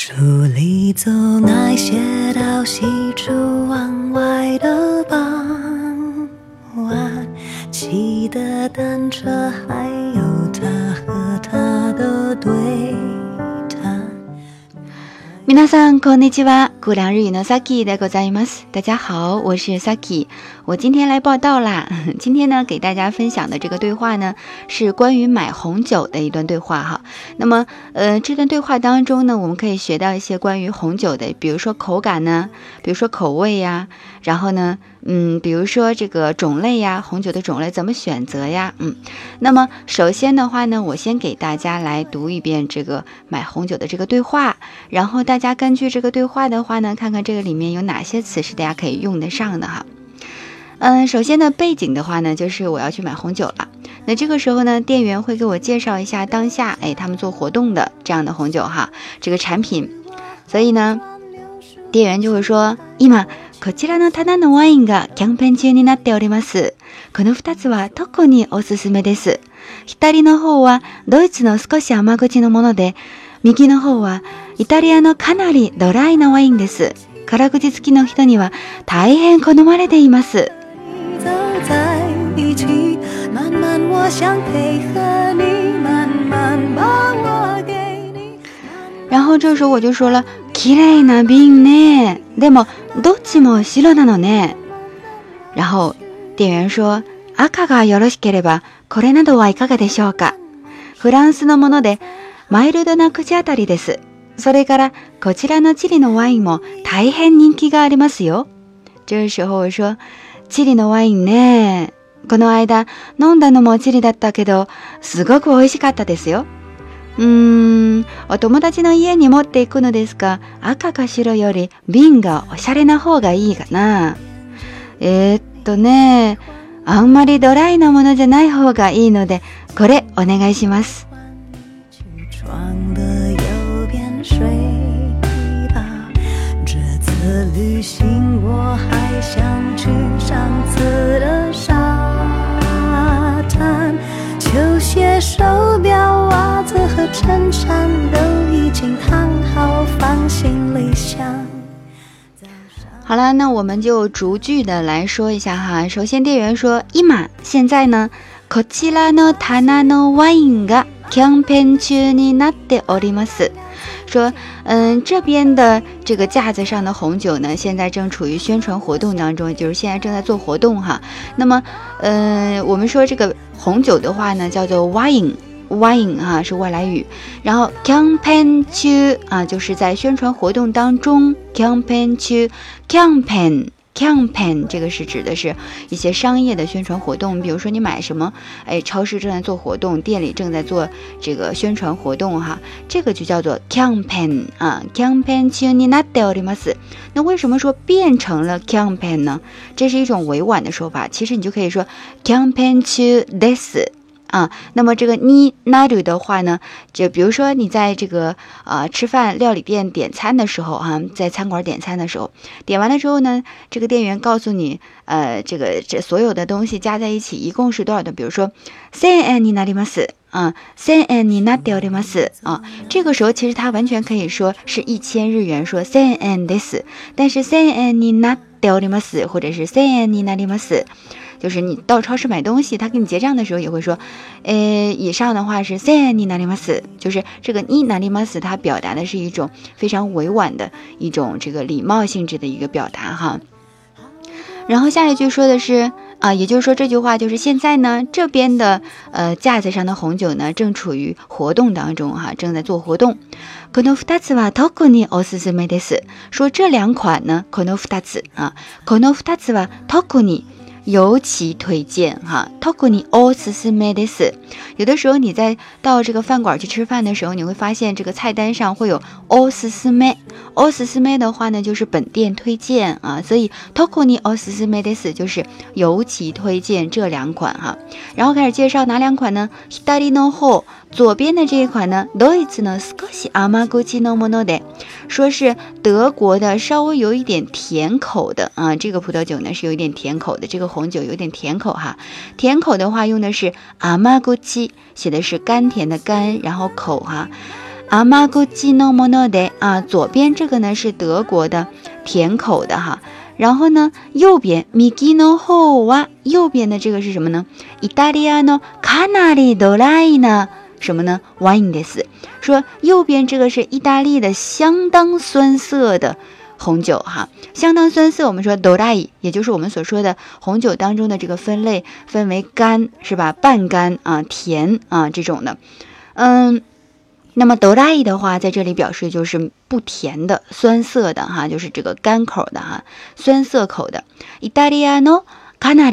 书里总爱写到喜出望外的傍晚，骑的单车，还有他和她的对谈。皆さんこんにちは。 古良日语の Saki でございます。大家好，我是 Saki。我今天来报道啦。今天呢，给大家分享的这个对话呢，是关于买红酒的一段对话哈。那么，呃，这段对话当中呢，我们可以学到一些关于红酒的，比如说口感呢，比如说口味呀，然后呢，嗯，比如说这个种类呀，红酒的种类怎么选择呀，嗯。那么，首先的话呢，我先给大家来读一遍这个买红酒的这个对话，然后大家根据这个对话的话 呢，看看这个里面有哪些词是大家可以用得上的哈。嗯，首先呢，背景的话呢，就是我要去买红酒了。那这个时候呢，店员会给我介绍一下当下，哎，他们做活动的这样的红酒哈，这个产品。所以呢，店员就会说：今こちらの棚のワインがキャンペーン中になっております。この二つは特におすすめです。左の方はドイツの少し甘口のもので、右の方は イタリアのかなりドライなワインです。辛口好きの人には大変好まれています。然后这时候我就说了，綺麗な瓶ね。でもどっちも白なのね。然后店员说，赤がよろしければこれなどはいかがでしょうか？フランスのものでマイルドな口当たりです。それからこちらのチリのワインも大変人気がありますよ。这时候我说。チリのワインね。この間飲んだのもチリだったけど、すごく美味しかったですよ。うーん、お友達の家に持っていくのですが、赤か白より瓶がおしゃれな方がいいかな。えー、っとね、あんまりドライなものじゃない方がいいので、これお願いします。这次旅行我还想去上次的沙滩，球鞋、手表、袜子和衬衫都已经烫好，放行李箱。好了，那我们就逐句的来说一下哈。首先，店员说：“一码，现在呢，こちらの棚のワインがキャンペーン中になっております。” 说，嗯，这边的这个架子上的红酒呢，现在正处于宣传活动当中，就是现在正在做活动哈。那么，嗯，我们说这个红酒的话呢，叫做 wine，wine 哈是外来语。然后 campaign to 啊，就是在宣传活动当中，campaign to campaign。campaign 这个是指的是一些商业的宣传活动，比如说你买什么，哎，超市正在做活动，店里正在做这个宣传活动哈，这个就叫做 campaign 啊，campaign 中になっております。那为什么说变成了 campaign 呢？这是一种委婉的说法，其实你就可以说 campaign to this。 啊，那么这个你那里的话呢，就比如说你在这个呃吃饭料理店点餐的时候哈，在餐馆点餐的时候，点完了之后呢，这个店员告诉你，呃，这个这所有的东西加在一起一共是多少的？比如说三 n 你那里吗？是啊，三 n 你那掉的吗？是啊，这个时候其实它完全可以说是一千日元，说三 n this，但是三 n 你那掉的吗？是或者是三 n 你那里吗？是。就是你到超市买东西，他给你结账的时候也会说，呃，以上的话是 say 你哪里 mas，就是这个你哪里 mas，它表达的是一种非常委婉的一种这个礼貌性质的一个表达哈。然后下一句说的是啊，也就是说这句话就是现在呢这边的呃架子上的红酒呢正处于活动当中哈，正在做活动。この二つは特におすすめです。说这两款呢，この二つ啊，この二つは特に 尤其推荐哈，tokuni o s s m e d s 有的时候你在到这个饭馆去吃饭的时候，你会发现这个菜单上会有 o s s m e o s s m e 的话呢，就是本店推荐啊，所以 tokuni o s s m e d s 就是尤其推荐这两款哈。然后开始介绍哪两款呢？hidari no ho 左边的这一款呢，doitsu no skoshi amaguchi no mono de，说是德国的，稍微有一点甜口的啊，这个葡萄酒呢是有一点甜口的，这个。红酒有点甜口哈，甜口的话用的是阿玛古奇，写的是甘甜的甘，然后口哈，阿玛古吉诺莫诺的啊，左边这个呢是德国的甜口的哈，然后呢右边米吉诺后哇，右边的这个是什么呢？意大利诺卡纳里多莱呢？什么呢？wine 的是说右边这个是意大利的相当酸涩的红酒哈，相当酸涩。我们说 d o r a 也就是我们所说的红酒当中的这个分类分为干是吧？半干啊，甜啊这种的，嗯。那么德拉伊的话，在这里表示就是不甜的、酸涩的哈，就是这个干口的哈，酸涩口的。意大利诺卡纳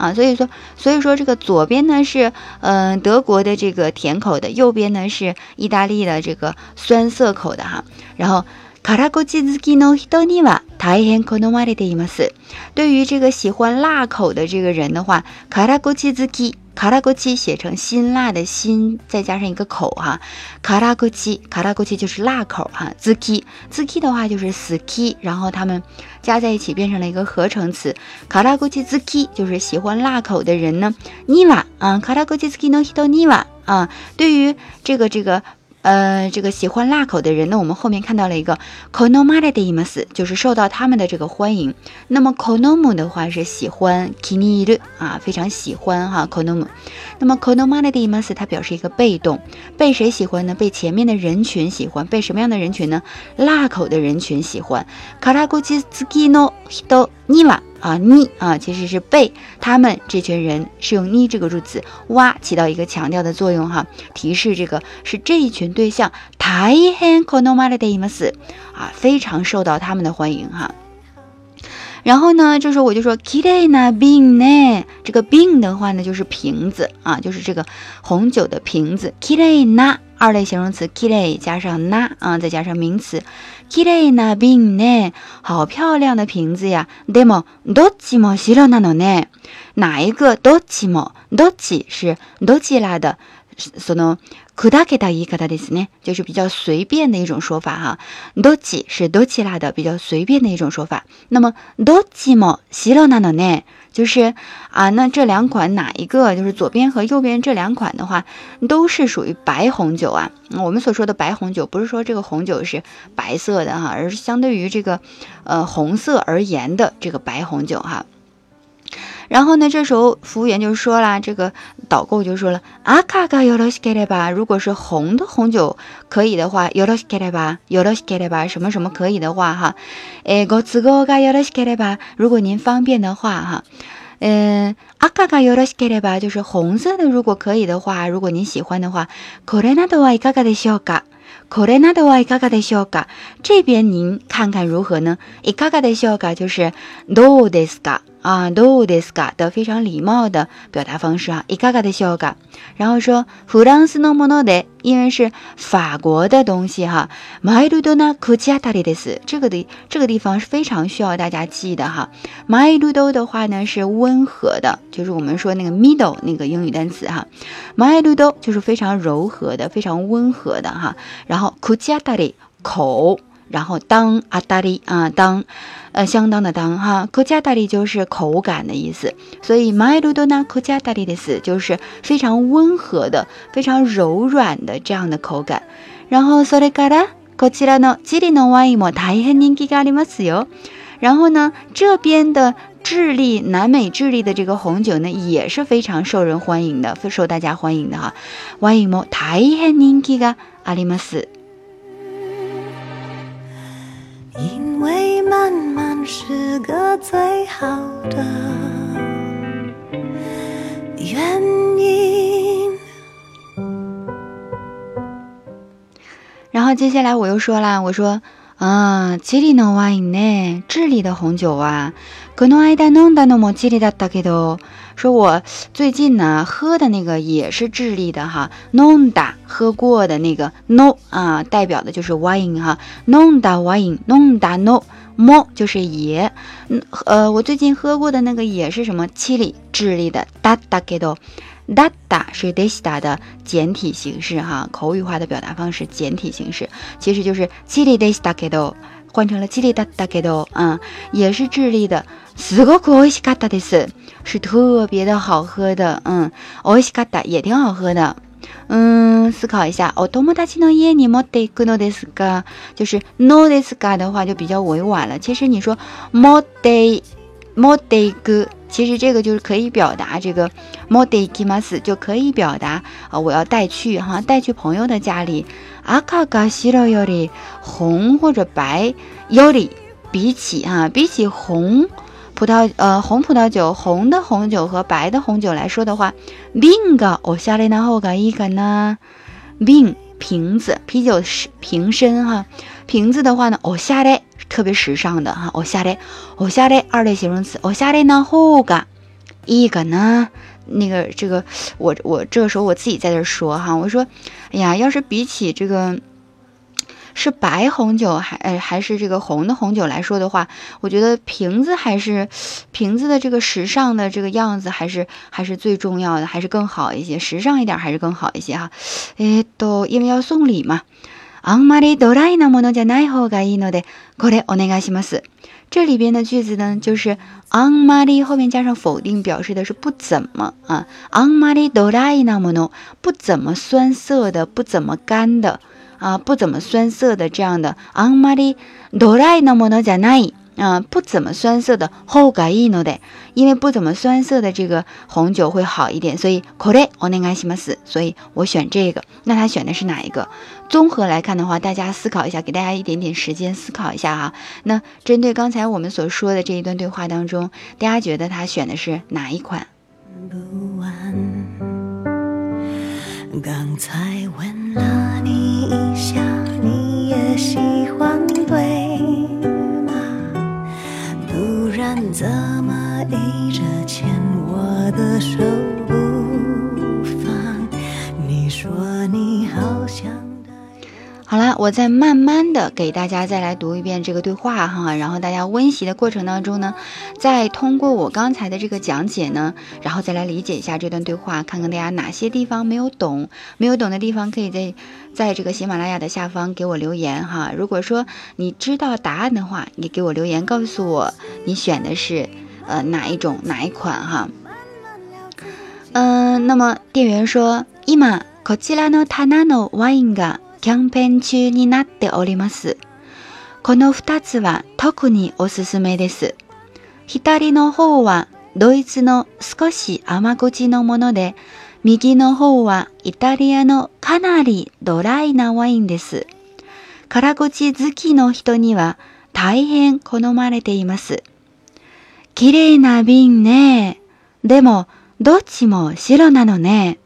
里德拉伊那瓦因的斯啊，所以说，所以说这个左边呢是嗯德国的这个甜口的，右边呢是意大利的这个酸涩口的哈。然后卡拉古吉兹基诺希多尼瓦大変好まれています。对于这个喜欢辣口的这个人的话，卡拉古吉兹基。 卡拉古奇写成辛辣的辛，再加上一个口哈。卡拉古奇，卡拉古奇就是辣口哈。z ki z ki 的话就是死 ki，然后它们加在一起变成了一个合成词。卡拉古奇 z ki 就是喜欢辣口的人呢。尼瓦啊，卡拉古奇 ski no hito 尼瓦啊，对于这个这个。呃，这个喜欢辣口的人呢，我们后面看到了一个 konomare de imas，就是受到他们的这个欢迎。那么 konomu 的话是喜欢，kiniru 啊，非常喜欢哈 konomu。那么 konomare de imas 它表示一个被动，被谁喜欢呢？被前面的人群喜欢，被什么样的人群呢？辣口的人群喜欢。karaguchi tsuki no hito niwa。啊，你啊，其实是被他们这群人是用你这个助词哇起到一个强调的作用哈，提示这个是这一群对象大変好まれています啊，非常受到他们的欢迎哈。然后呢，这时候我就说きれいな瓶ね，这个瓶的话呢就是瓶子啊，就是这个红酒的瓶子。きれいな 二类形容词きれい加上な啊，再加上名词。きれいな瓶ね，好漂亮的瓶子呀。でもどっちも白なのね。哪一个どっちもどっち是どちら的その 砕けた言い方ですね，就是比较随便的一种说法哈。どっち是どちら的比较随便的一种说法。那么どっちも白なのね。就是啊，那这两款哪一个？就是左边和右边这两款的话，都是属于白红酒啊。我们所说的白红酒，不是说这个红酒是白色的哈，而是相对于这个呃红色而言的这个白红酒哈。 然后呢，这时候服务员就说了，这个导购就说了，阿卡卡有了西给了吧？如果是红的红酒可以的话，有了西给了吧？有了西给了吧？什么什么可以的话哈？哎，ご都合がよろしければ，如果您方便的话哈，嗯，阿卡卡有了西给了吧？就是红色的，如果可以的话，如果您喜欢的话，これなどはいかがでしょうか？これなどはいかがでしょうか？这边您看看如何呢？いかがでしょうか？就是どうですか？ 啊，do this ga 的非常礼貌的表达方式啊，いかがでしょうか？然后说フランスのもので，因为是法国的东西哈。マイルドな口当たりです。这个的这个地方是非常需要大家记的哈。マイルド的话呢是温和的，就是我们说那个 middle 那个英语单词哈。マイルド就是非常柔和的，非常温和的哈。然后口当たり口。 然后当阿达里啊当，呃相当的当哈，口加达里就是口感的意思，所以マイルドな口加达里的思就是非常温和的、非常柔软的这样的口感。然后それからこちらのチリのワインも大変人気がありますよ。然后呢，这边的智利南美智利的这个红酒呢也是非常受人欢迎的，受大家欢迎的哈。ワインも大変人気があります。 是个最好的原因。然后接下来我又说了，我说啊，チリのワインね，智利的红酒啊，この間飲んだのもチリだったけど。说我最近呢喝的那个也是智利的哈，nonda 喝过的那个 no 啊，代表的就是 wine 哈，nonda wine，nonda no，mo 就是也，呃，我最近喝过的那个也是什么？七里智利的 dada gedo，dada 是 desta 的简体形式哈，口语化的表达方式简体形式，其实就是七里 desta gedo。换成了チリダダゲド，嗯，也是智利的。すごく美味しかったです，是特别的好喝的，嗯，美味しかった也挺好喝的。 嗯，思考一下。お友達の家に持っていくのですか？就是のですか的话就比较委婉了。其实你说持って 持っていく，其实这个就是可以表达这个持っていきます，就可以表达啊，我要带去哈，带去朋友的家里。赤が白より红或者白より比起啊，比起红。葡萄呃红葡萄酒，红的红酒和白的红酒来说的话，瓶がおしゃれな方がいいかな。瓶瓶子啤酒是瓶身哈， 瓶子的话呢，おしゃれ特别时尚的哈，おしゃれおしゃれ二类形容词，おしゃれな方がいいかな。那个这个我我这个时候我自己在这说哈，我说，哎呀，要是比起这个。是白红酒还呃还是这个红的红酒来说的话，我觉得瓶子还是瓶子的这个时尚的这个样子还是还是最重要的，还是更好一些，时尚一点还是更好一些哈。哎，都因为要送礼嘛。 あんまりドライなものじゃない方がいいので、これお願いします。这里边的句子呢，就是あんまり后面加上否定，表示的是不怎么啊。あんまりドライなもの，不怎么酸涩的，不怎么干的。啊，不怎么酸涩的这样的，あんまりドライなものじゃない。 啊，不怎么酸涩的方がいいので，因为不怎么酸涩的这个红酒会好一点，所以これお願いします。所以我选这个。那他选的是哪一个？综合来看的话，大家思考一下，给大家一点点时间思考一下哈。那针对刚才我们所说的这一段对话当中，大家觉得他选的是哪一款？刚才 怎么一直牵我的手不放？你说你好想。好了，我再慢慢的给大家再来读一遍这个对话哈，然后大家温习的过程当中呢，再通过我刚才的这个讲解呢，然后再来理解一下这段对话，看看大家哪些地方没有懂，没有懂的地方可以在在这个喜马拉雅的下方给我留言哈。如果说你知道答案的话，你给我留言告诉我你选的是呃哪一种哪一款哈。嗯，那么店员说，今こちらの棚のワインが キャンペーン中になっております。この二つは特におすすめです。左の方はドイツの少し甘口のもので、右の方はイタリアのかなりドライなワインです。辛口好きの人には大変好まれています。綺麗な瓶ね。でも、どっちも白なのね。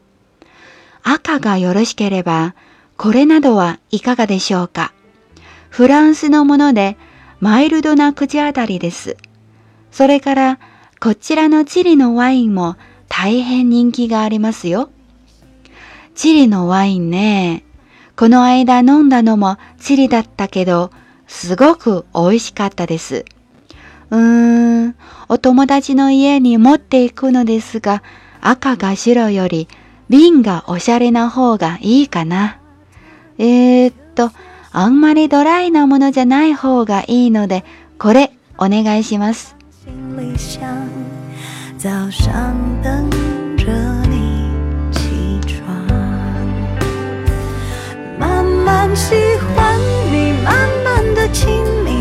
赤がよろしければ、これなどはいかがでしょうか？フランスのものでマイルドな口当たりです。それからこちらのチリのワインも大変人気がありますよ。チリのワインね。この間飲んだのもチリだったけど、すごく美味しかったです。うーん、お友達の家に持っていくのですが、赤が白より瓶がおしゃれな方がいいかな。えー、っと、あんまりドライなものじゃない方がいいので、これお願いします。慢慢喜欢你，慢慢的亲密，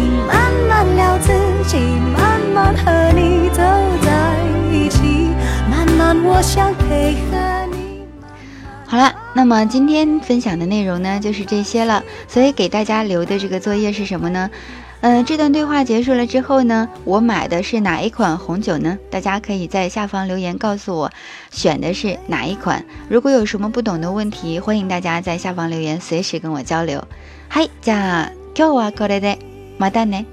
那么今天分享的内容呢，就是这些了。所以给大家留的这个作业是什么呢？嗯，这段对话结束了之后呢，我买的是哪一款红酒呢？大家可以在下方留言告诉我，选的是哪一款。如果有什么不懂的问题，欢迎大家在下方留言，随时跟我交流。嗨，じゃあ今日はこれでまたね。